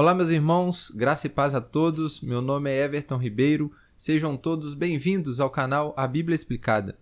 Olá, meus irmãos, graça e paz a todos. Meu nome é Everton Ribeiro. Sejam todos bem-vindos ao canal A Bíblia Explicada.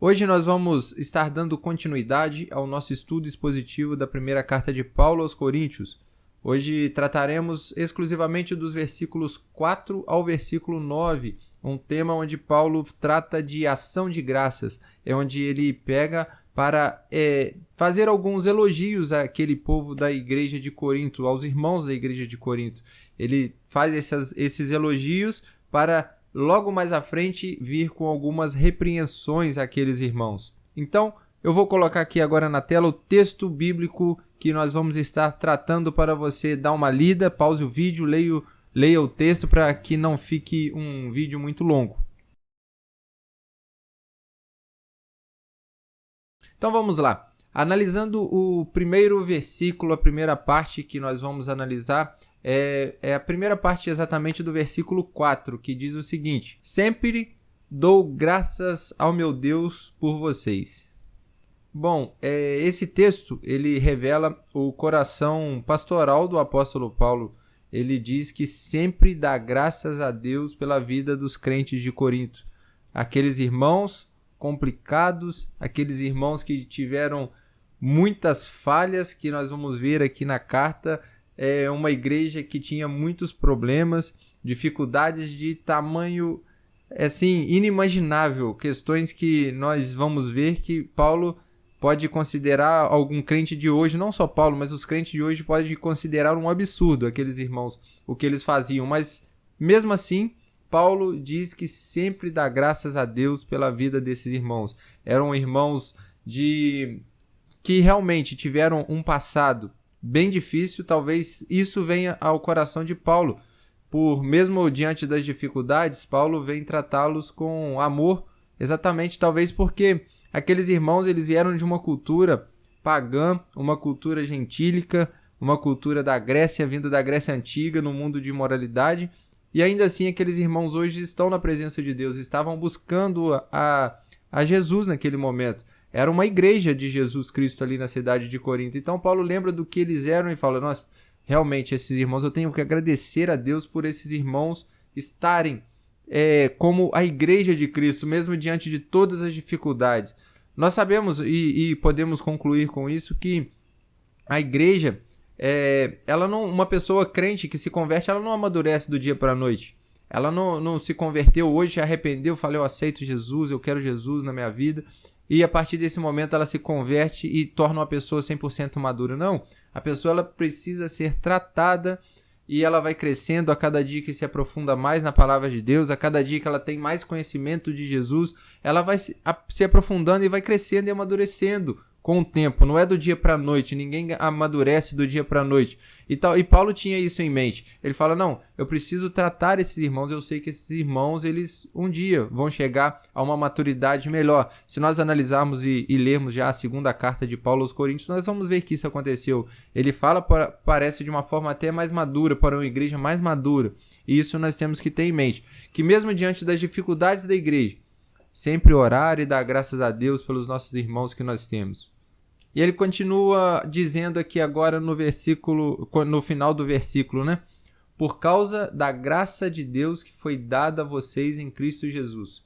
Hoje nós vamos estar dando continuidade ao nosso estudo expositivo da primeira carta de Paulo aos Coríntios. Hoje trataremos exclusivamente dos versículos 4 ao versículo 9 um tema onde Paulo trata de ação de graças, é onde ele pega para é, fazer alguns elogios àquele povo da igreja de Corinto, aos irmãos da igreja de Corinto. Ele faz essas, esses elogios para logo mais à frente vir com algumas repreensões àqueles irmãos. Então, eu vou colocar aqui agora na tela o texto bíblico que nós vamos estar tratando para você dar uma lida, pause o vídeo, leia o leia o texto para que não fique um vídeo muito longo. Então vamos lá. Analisando o primeiro versículo, a primeira parte que nós vamos analisar é, é, a primeira parte exatamente do versículo 4, que diz o seguinte: Sempre dou graças ao meu Deus por vocês. Bom, é, esse texto ele revela o coração pastoral do apóstolo Paulo ele diz que sempre dá graças a Deus pela vida dos crentes de Corinto. Aqueles irmãos complicados, aqueles irmãos que tiveram muitas falhas, que nós vamos ver aqui na carta. É uma igreja que tinha muitos problemas, dificuldades de tamanho assim inimaginável, questões que nós vamos ver que Paulo pode considerar algum crente de hoje, não só Paulo, mas os crentes de hoje podem considerar um absurdo aqueles irmãos, o que eles faziam, mas mesmo assim, Paulo diz que sempre dá graças a Deus pela vida desses irmãos. Eram irmãos de que realmente tiveram um passado bem difícil, talvez isso venha ao coração de Paulo. Por mesmo diante das dificuldades, Paulo vem tratá-los com amor, exatamente talvez porque Aqueles irmãos, eles vieram de uma cultura pagã, uma cultura gentílica, uma cultura da Grécia, vindo da Grécia antiga, no mundo de moralidade. E ainda assim, aqueles irmãos hoje estão na presença de Deus, estavam buscando a, a Jesus naquele momento. Era uma igreja de Jesus Cristo ali na cidade de Corinto. Então, Paulo lembra do que eles eram e fala: Nossa, realmente, esses irmãos, eu tenho que agradecer a Deus por esses irmãos estarem é, como a igreja de Cristo, mesmo diante de todas as dificuldades. Nós sabemos e, e podemos concluir com isso que a igreja, é, ela não, uma pessoa crente que se converte, ela não amadurece do dia para a noite. Ela não, não se converteu hoje, arrependeu, falou: Eu aceito Jesus, eu quero Jesus na minha vida. E a partir desse momento ela se converte e torna uma pessoa 100% madura. Não. A pessoa ela precisa ser tratada e ela vai crescendo a cada dia que se aprofunda mais na palavra de Deus, a cada dia que ela tem mais conhecimento de Jesus, ela vai se, aprofundando e vai crescendo e amadurecendo com o tempo, não é do dia para a noite, ninguém amadurece do dia para a noite. E tal, e Paulo tinha isso em mente. Ele fala: "Não, eu preciso tratar esses irmãos, eu sei que esses irmãos, eles um dia vão chegar a uma maturidade melhor". Se nós analisarmos e, e lermos já a segunda carta de Paulo aos Coríntios, nós vamos ver que isso aconteceu. Ele fala para, parece de uma forma até mais madura, para uma igreja mais madura. E isso nós temos que ter em mente, que mesmo diante das dificuldades da igreja, sempre orar e dar graças a Deus pelos nossos irmãos que nós temos. E ele continua dizendo aqui agora no versículo, no final do versículo, né? Por causa da graça de Deus que foi dada a vocês em Cristo Jesus.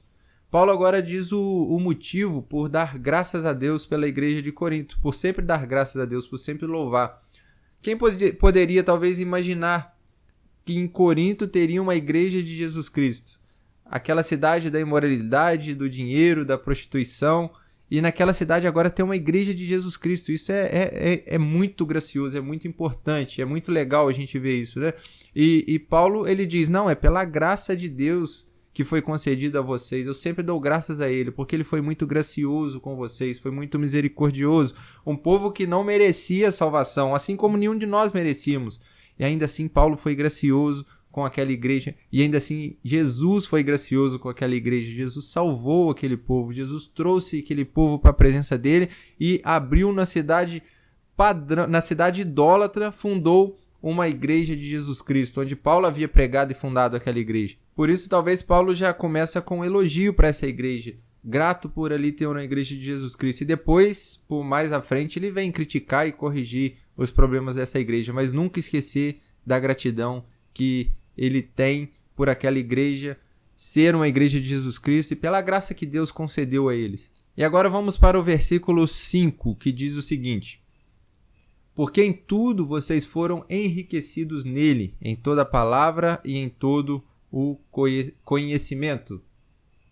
Paulo agora diz o, o motivo por dar graças a Deus pela igreja de Corinto, por sempre dar graças a Deus, por sempre louvar. Quem pod poderia talvez imaginar que em Corinto teria uma igreja de Jesus Cristo? Aquela cidade da imoralidade, do dinheiro, da prostituição, e naquela cidade agora tem uma igreja de Jesus Cristo. Isso é, é, é, é, muito gracioso, é muito importante, é muito legal a gente ver isso, né? E, e Paulo, ele diz, não, é pela graça de Deus que foi concedida a vocês. Eu sempre dou graças a ele, porque ele foi muito gracioso com vocês, foi muito misericordioso. Um povo que não merecia salvação, assim como nenhum de nós merecíamos. E ainda assim Paulo foi gracioso, com aquela igreja. E ainda assim, Jesus foi gracioso com aquela igreja. Jesus salvou aquele povo. Jesus trouxe aquele povo para a presença dele e abriu na cidade padrão, na cidade idólatra, fundou uma igreja de Jesus Cristo, onde Paulo havia pregado e fundado aquela igreja. Por isso, talvez Paulo já começa com um elogio para essa igreja, grato por ali ter uma igreja de Jesus Cristo. E depois, por mais à frente, ele vem criticar e corrigir os problemas dessa igreja, mas nunca esquecer da gratidão que ele tem por aquela igreja ser uma igreja de Jesus Cristo e pela graça que Deus concedeu a eles. E agora vamos para o versículo 5, que diz o seguinte: Porque em tudo vocês foram enriquecidos nele, em toda palavra e em todo o conhecimento.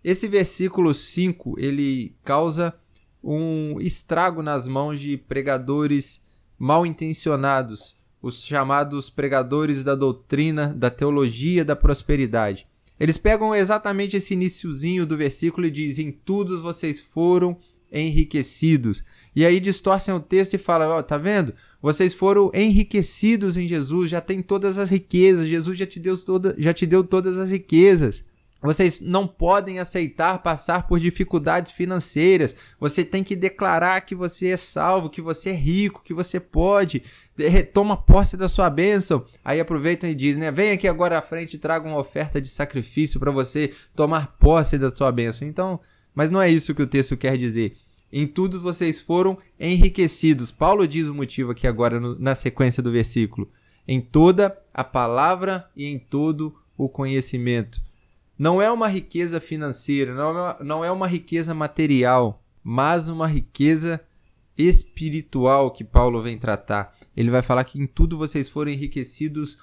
Esse versículo 5, ele causa um estrago nas mãos de pregadores mal intencionados, os chamados pregadores da doutrina, da teologia da prosperidade. Eles pegam exatamente esse iníciozinho do versículo e dizem: "Todos vocês foram enriquecidos". E aí distorcem o texto e falam: "Ó, oh, tá vendo? Vocês foram enriquecidos em Jesus, já tem todas as riquezas. Jesus já te deu toda, já te deu todas as riquezas. Vocês não podem aceitar passar por dificuldades financeiras. Você tem que declarar que você é salvo, que você é rico, que você pode. Toma posse da sua bênção. Aí aproveitam e dizem, né? Vem aqui agora à frente e traga uma oferta de sacrifício para você tomar posse da sua bênção. Então, mas não é isso que o texto quer dizer. Em tudo vocês foram enriquecidos. Paulo diz o motivo aqui agora no, na sequência do versículo. Em toda a palavra e em todo o conhecimento não é uma riqueza financeira, não é uma, não é uma riqueza material, mas uma riqueza espiritual que Paulo vem tratar. Ele vai falar que em tudo vocês foram enriquecidos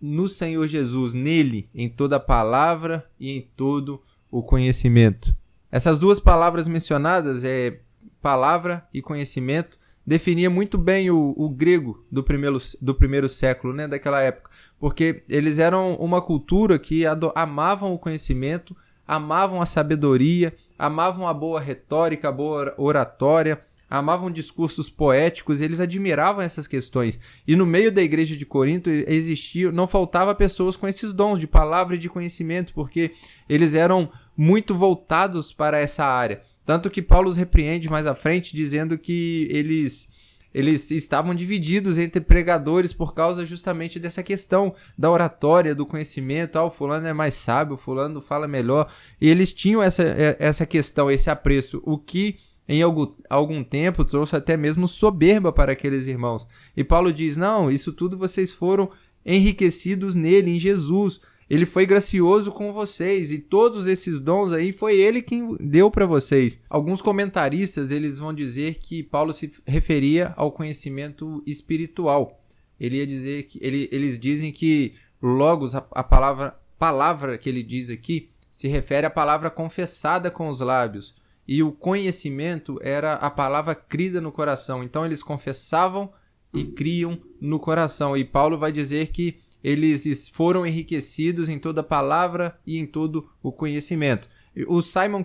no Senhor Jesus, nele, em toda a palavra e em todo o conhecimento. Essas duas palavras mencionadas, é palavra e conhecimento, definia muito bem o, o grego do primeiro, do primeiro século, né, daquela época porque eles eram uma cultura que amavam o conhecimento, amavam a sabedoria, amavam a boa retórica, a boa oratória, amavam discursos poéticos, eles admiravam essas questões. E no meio da igreja de Corinto existia, não faltava pessoas com esses dons de palavra e de conhecimento, porque eles eram muito voltados para essa área. Tanto que Paulo os repreende mais à frente, dizendo que eles eles estavam divididos entre pregadores por causa justamente dessa questão da oratória, do conhecimento. Ah, o fulano é mais sábio, o fulano fala melhor. E eles tinham essa, é, essa questão, esse apreço, o que em algum, algum tempo trouxe até mesmo soberba para aqueles irmãos. E Paulo diz: não, isso tudo vocês foram enriquecidos nele, em Jesus. Ele foi gracioso com vocês e todos esses dons aí foi ele quem deu para vocês. Alguns comentaristas eles vão dizer que Paulo se referia ao conhecimento espiritual. Ele ia dizer que ele, eles dizem que logos a, a palavra palavra que ele diz aqui se refere à palavra confessada com os lábios e o conhecimento era a palavra crida no coração. Então eles confessavam e criam no coração. E Paulo vai dizer que eles foram enriquecidos em toda a palavra e em todo o conhecimento. O Simon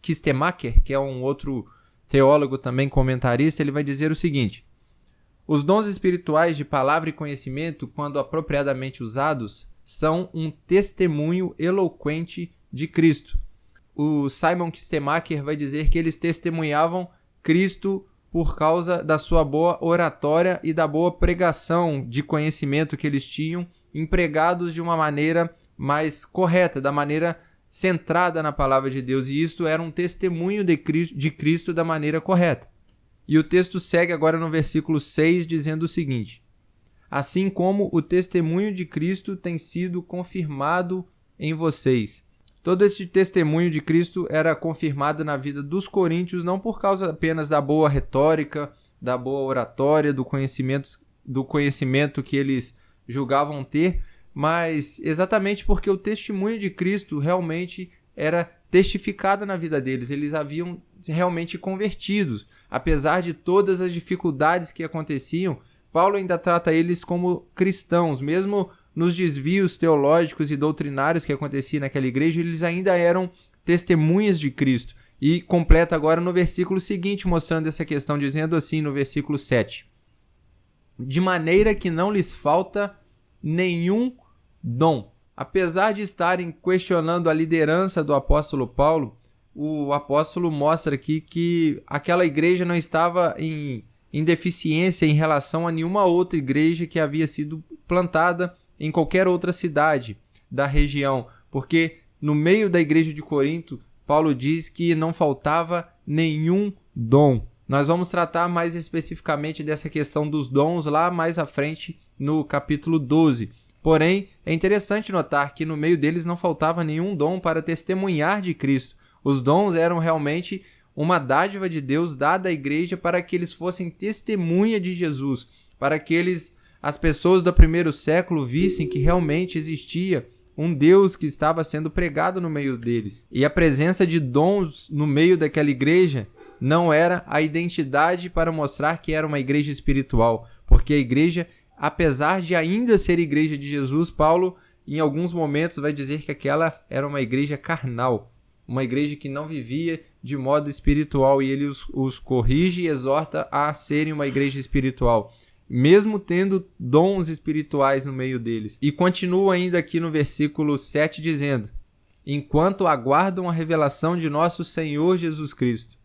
Kistemacher, que é um outro teólogo também comentarista, ele vai dizer o seguinte: Os dons espirituais de palavra e conhecimento, quando apropriadamente usados, são um testemunho eloquente de Cristo. O Simon Kistemacher vai dizer que eles testemunhavam Cristo por causa da sua boa oratória e da boa pregação de conhecimento que eles tinham, empregados de uma maneira mais correta, da maneira centrada na palavra de Deus, e isto era um testemunho de Cristo, de Cristo da maneira correta. E o texto segue agora no versículo 6, dizendo o seguinte: Assim como o testemunho de Cristo tem sido confirmado em vocês, Todo esse testemunho de Cristo era confirmado na vida dos coríntios não por causa apenas da boa retórica, da boa oratória, do conhecimento, do conhecimento que eles julgavam ter, mas exatamente porque o testemunho de Cristo realmente era testificado na vida deles. Eles haviam realmente convertidos. Apesar de todas as dificuldades que aconteciam, Paulo ainda trata eles como cristãos, mesmo nos desvios teológicos e doutrinários que acontecia naquela igreja, eles ainda eram testemunhas de Cristo. E completa agora no versículo seguinte, mostrando essa questão, dizendo assim no versículo 7: De maneira que não lhes falta nenhum dom. Apesar de estarem questionando a liderança do apóstolo Paulo, o apóstolo mostra aqui que aquela igreja não estava em, em deficiência em relação a nenhuma outra igreja que havia sido plantada em qualquer outra cidade da região, porque no meio da igreja de Corinto Paulo diz que não faltava nenhum dom. Nós vamos tratar mais especificamente dessa questão dos dons lá mais à frente no capítulo 12. Porém, é interessante notar que no meio deles não faltava nenhum dom para testemunhar de Cristo. Os dons eram realmente uma dádiva de Deus dada à igreja para que eles fossem testemunha de Jesus, para que eles, as pessoas do primeiro século vissem que realmente existia um Deus que estava sendo pregado no meio deles. E a presença de dons no meio daquela igreja não era a identidade para mostrar que era uma igreja espiritual, porque a igreja, apesar de ainda ser igreja de Jesus, Paulo em alguns momentos vai dizer que aquela era uma igreja carnal, uma igreja que não vivia de modo espiritual. E ele os, os corrige e exorta a serem uma igreja espiritual mesmo tendo dons espirituais no meio deles. E continua ainda aqui no versículo 7 dizendo: Enquanto aguardam a revelação de nosso Senhor Jesus Cristo.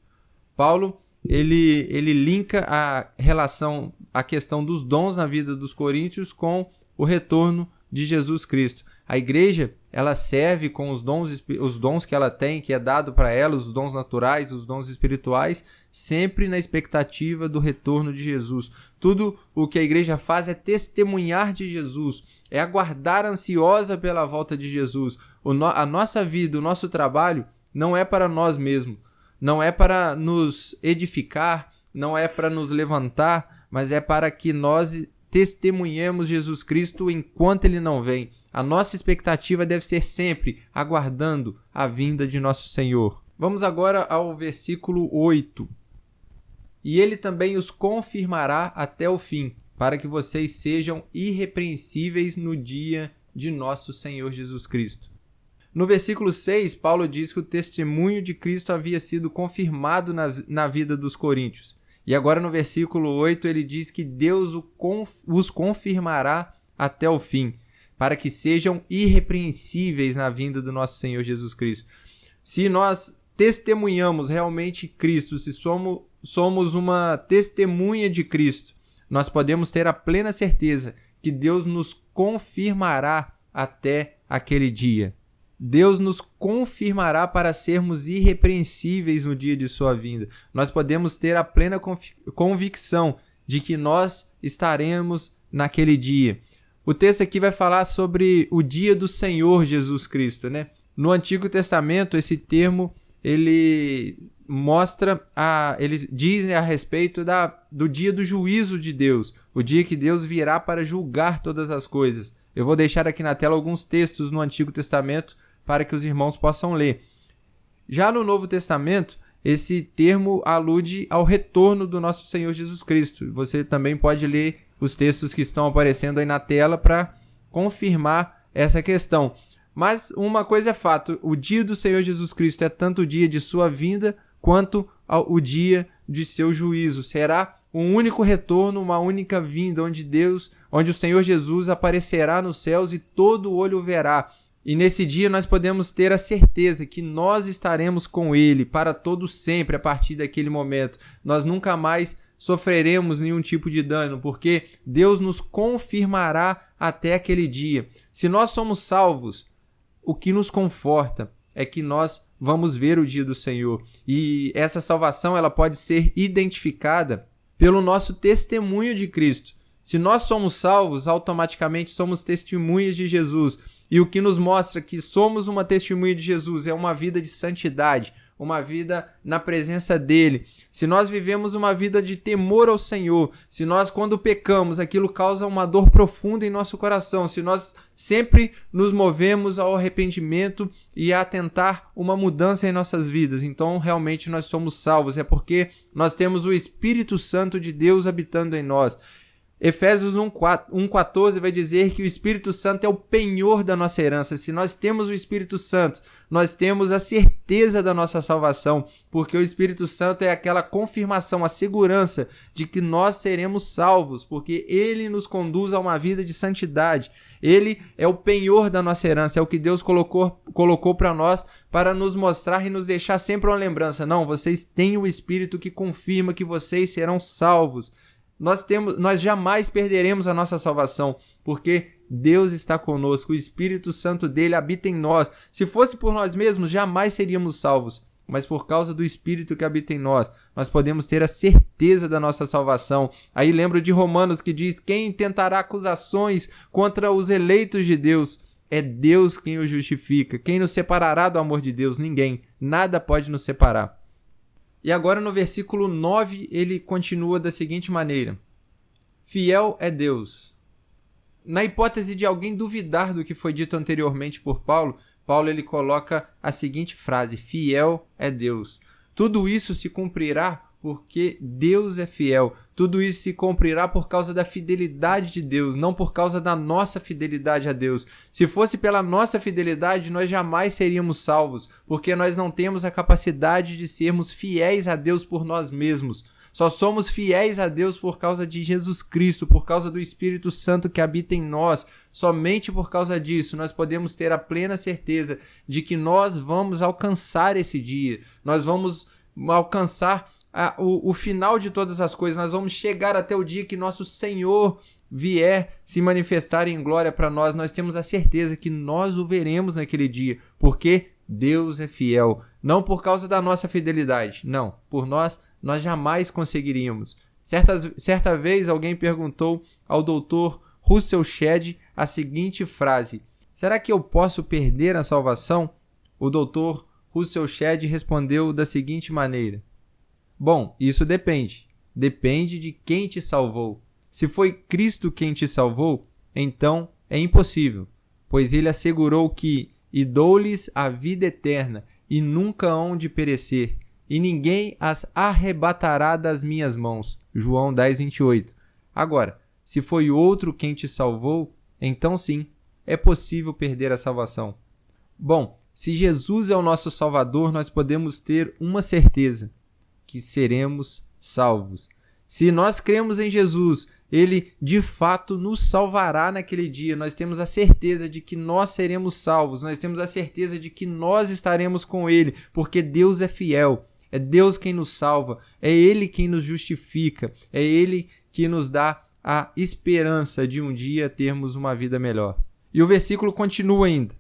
Paulo, ele ele linka a relação a questão dos dons na vida dos coríntios com o retorno de Jesus Cristo. A igreja, ela serve com os dons, os dons que ela tem, que é dado para ela, os dons naturais, os dons espirituais, sempre na expectativa do retorno de Jesus. Tudo o que a igreja faz é testemunhar de Jesus, é aguardar ansiosa pela volta de Jesus. No, a nossa vida, o nosso trabalho não é para nós mesmos, não é para nos edificar, não é para nos levantar, mas é para que nós testemunhemos Jesus Cristo enquanto ele não vem. A nossa expectativa deve ser sempre aguardando a vinda de nosso Senhor. Vamos agora ao versículo 8. E ele também os confirmará até o fim, para que vocês sejam irrepreensíveis no dia de nosso Senhor Jesus Cristo. No versículo 6, Paulo diz que o testemunho de Cristo havia sido confirmado na, na vida dos coríntios. E agora no versículo 8 ele diz que Deus os confirmará até o fim para que sejam irrepreensíveis na vinda do nosso Senhor Jesus Cristo. Se nós testemunhamos realmente Cristo, se somos, somos uma testemunha de Cristo, nós podemos ter a plena certeza que Deus nos confirmará até aquele dia. Deus nos confirmará para sermos irrepreensíveis no dia de sua vinda. Nós podemos ter a plena convicção de que nós estaremos naquele dia. O texto aqui vai falar sobre o dia do Senhor Jesus Cristo, né? No Antigo Testamento, esse termo ele mostra a ele diz a respeito da, do dia do juízo de Deus, o dia que Deus virá para julgar todas as coisas. Eu vou deixar aqui na tela alguns textos no Antigo Testamento para que os irmãos possam ler. Já no Novo Testamento, esse termo alude ao retorno do nosso Senhor Jesus Cristo. Você também pode ler os textos que estão aparecendo aí na tela para confirmar essa questão. Mas uma coisa é fato: o dia do Senhor Jesus Cristo é tanto o dia de sua vinda quanto o dia de seu juízo. Será um único retorno, uma única vinda, onde Deus, onde o Senhor Jesus aparecerá nos céus e todo olho verá. E nesse dia nós podemos ter a certeza que nós estaremos com Ele para todo sempre a partir daquele momento. Nós nunca mais sofreremos nenhum tipo de dano, porque Deus nos confirmará até aquele dia. Se nós somos salvos, o que nos conforta é que nós vamos ver o dia do Senhor. E essa salvação ela pode ser identificada pelo nosso testemunho de Cristo. Se nós somos salvos, automaticamente somos testemunhas de Jesus. E o que nos mostra que somos uma testemunha de Jesus é uma vida de santidade, uma vida na presença dele, se nós vivemos uma vida de temor ao Senhor, se nós, quando pecamos, aquilo causa uma dor profunda em nosso coração, se nós sempre nos movemos ao arrependimento e a tentar uma mudança em nossas vidas, então realmente nós somos salvos, é porque nós temos o Espírito Santo de Deus habitando em nós. Efésios 1,14 vai dizer que o Espírito Santo é o penhor da nossa herança. Se nós temos o Espírito Santo, nós temos a certeza da nossa salvação, porque o Espírito Santo é aquela confirmação, a segurança de que nós seremos salvos, porque ele nos conduz a uma vida de santidade. Ele é o penhor da nossa herança, é o que Deus colocou, colocou para nós para nos mostrar e nos deixar sempre uma lembrança. Não, vocês têm o Espírito que confirma que vocês serão salvos nós temos, nós jamais perderemos a nossa salvação, porque Deus está conosco, o Espírito Santo dele habita em nós. Se fosse por nós mesmos, jamais seríamos salvos. Mas por causa do Espírito que habita em nós, nós podemos ter a certeza da nossa salvação. Aí lembro de Romanos que diz: Quem tentará acusações contra os eleitos de Deus? É Deus quem os justifica. Quem nos separará do amor de Deus? Ninguém. Nada pode nos separar. E agora no versículo 9 ele continua da seguinte maneira: Fiel é Deus. Na hipótese de alguém duvidar do que foi dito anteriormente por Paulo, Paulo ele coloca a seguinte frase: Fiel é Deus. Tudo isso se cumprirá porque Deus é fiel. Tudo isso se cumprirá por causa da fidelidade de Deus, não por causa da nossa fidelidade a Deus. Se fosse pela nossa fidelidade, nós jamais seríamos salvos, porque nós não temos a capacidade de sermos fiéis a Deus por nós mesmos. Só somos fiéis a Deus por causa de Jesus Cristo, por causa do Espírito Santo que habita em nós. Somente por causa disso nós podemos ter a plena certeza de que nós vamos alcançar esse dia. Nós vamos alcançar a, o, o final de todas as coisas. Nós vamos chegar até o dia que nosso Senhor vier se manifestar em glória para nós. Nós temos a certeza que nós o veremos naquele dia, porque Deus é fiel. Não por causa da nossa fidelidade, não. Por nós, nós jamais conseguiríamos. Certa, certa vez alguém perguntou ao doutor Russell Shedd a seguinte frase: Será que eu posso perder a salvação? O doutor Russell Shedd respondeu da seguinte maneira: Bom, isso depende. Depende de quem te salvou. Se foi Cristo quem te salvou, então é impossível, pois ele assegurou que e dou-lhes a vida eterna e nunca hão de perecer, e ninguém as arrebatará das minhas mãos. João 10, 28. Agora, se foi outro quem te salvou, então sim, é possível perder a salvação. Bom, se Jesus é o nosso Salvador, nós podemos ter uma certeza: que seremos salvos. Se nós cremos em Jesus, ele de fato nos salvará naquele dia. Nós temos a certeza de que nós seremos salvos, nós temos a certeza de que nós estaremos com ele, porque Deus é fiel. É Deus quem nos salva, é Ele quem nos justifica, é Ele que nos dá a esperança de um dia termos uma vida melhor. E o versículo continua ainda: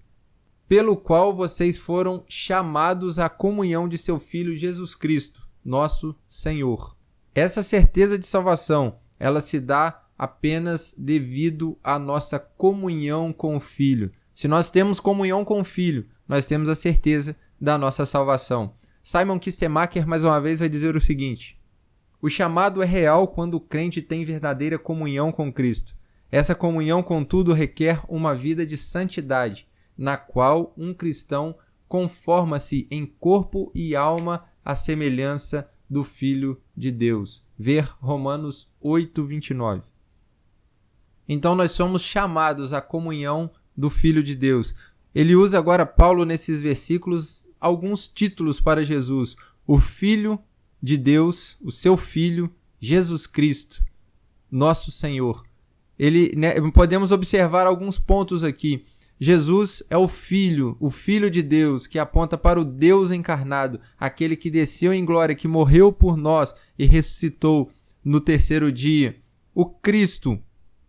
Pelo qual vocês foram chamados à comunhão de seu Filho Jesus Cristo nosso Senhor. Essa certeza de salvação, ela se dá apenas devido à nossa comunhão com o Filho. Se nós temos comunhão com o Filho, nós temos a certeza da nossa salvação. Simon Kistemacher mais uma vez vai dizer o seguinte: O chamado é real quando o crente tem verdadeira comunhão com Cristo. Essa comunhão, contudo, requer uma vida de santidade, na qual um cristão conforma-se em corpo e alma a semelhança do Filho de Deus. Ver Romanos 8, 29. Então nós somos chamados à comunhão do Filho de Deus. Ele usa agora, Paulo, nesses versículos, alguns títulos para Jesus: o Filho de Deus, o seu Filho, Jesus Cristo, nosso Senhor. Ele, né, podemos observar alguns pontos aqui. Jesus é o Filho, o Filho de Deus, que aponta para o Deus encarnado, aquele que desceu em glória, que morreu por nós e ressuscitou no terceiro dia. O Cristo,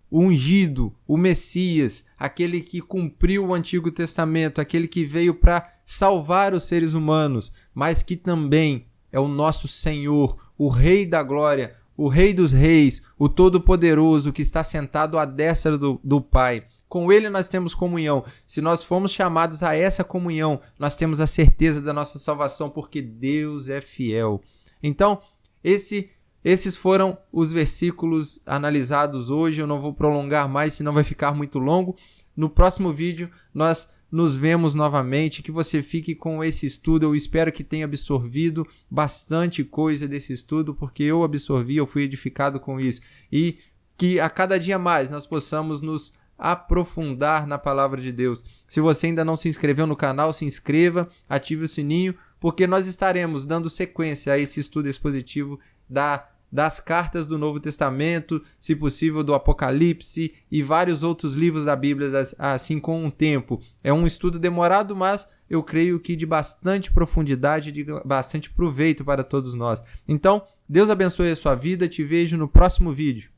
o ungido, o Messias, aquele que cumpriu o Antigo Testamento, aquele que veio para salvar os seres humanos, mas que também é o nosso Senhor, o Rei da Glória, o Rei dos Reis, o Todo-Poderoso que está sentado à destra do, do Pai. Com Ele nós temos comunhão. Se nós formos chamados a essa comunhão, nós temos a certeza da nossa salvação, porque Deus é fiel. Então, esse, esses foram os versículos analisados hoje. Eu não vou prolongar mais, senão vai ficar muito longo. No próximo vídeo, nós nos vemos novamente. Que você fique com esse estudo. Eu espero que tenha absorvido bastante coisa desse estudo, porque eu absorvi, eu fui edificado com isso. E que a cada dia mais nós possamos nos aprofundar na palavra de Deus. Se você ainda não se inscreveu no canal, se inscreva, ative o sininho, porque nós estaremos dando sequência a esse estudo expositivo da das cartas do Novo Testamento, se possível do Apocalipse e vários outros livros da Bíblia, assim com um tempo. É um estudo demorado, mas eu creio que de bastante profundidade de bastante proveito para todos nós. Então, Deus abençoe a sua vida, te vejo no próximo vídeo.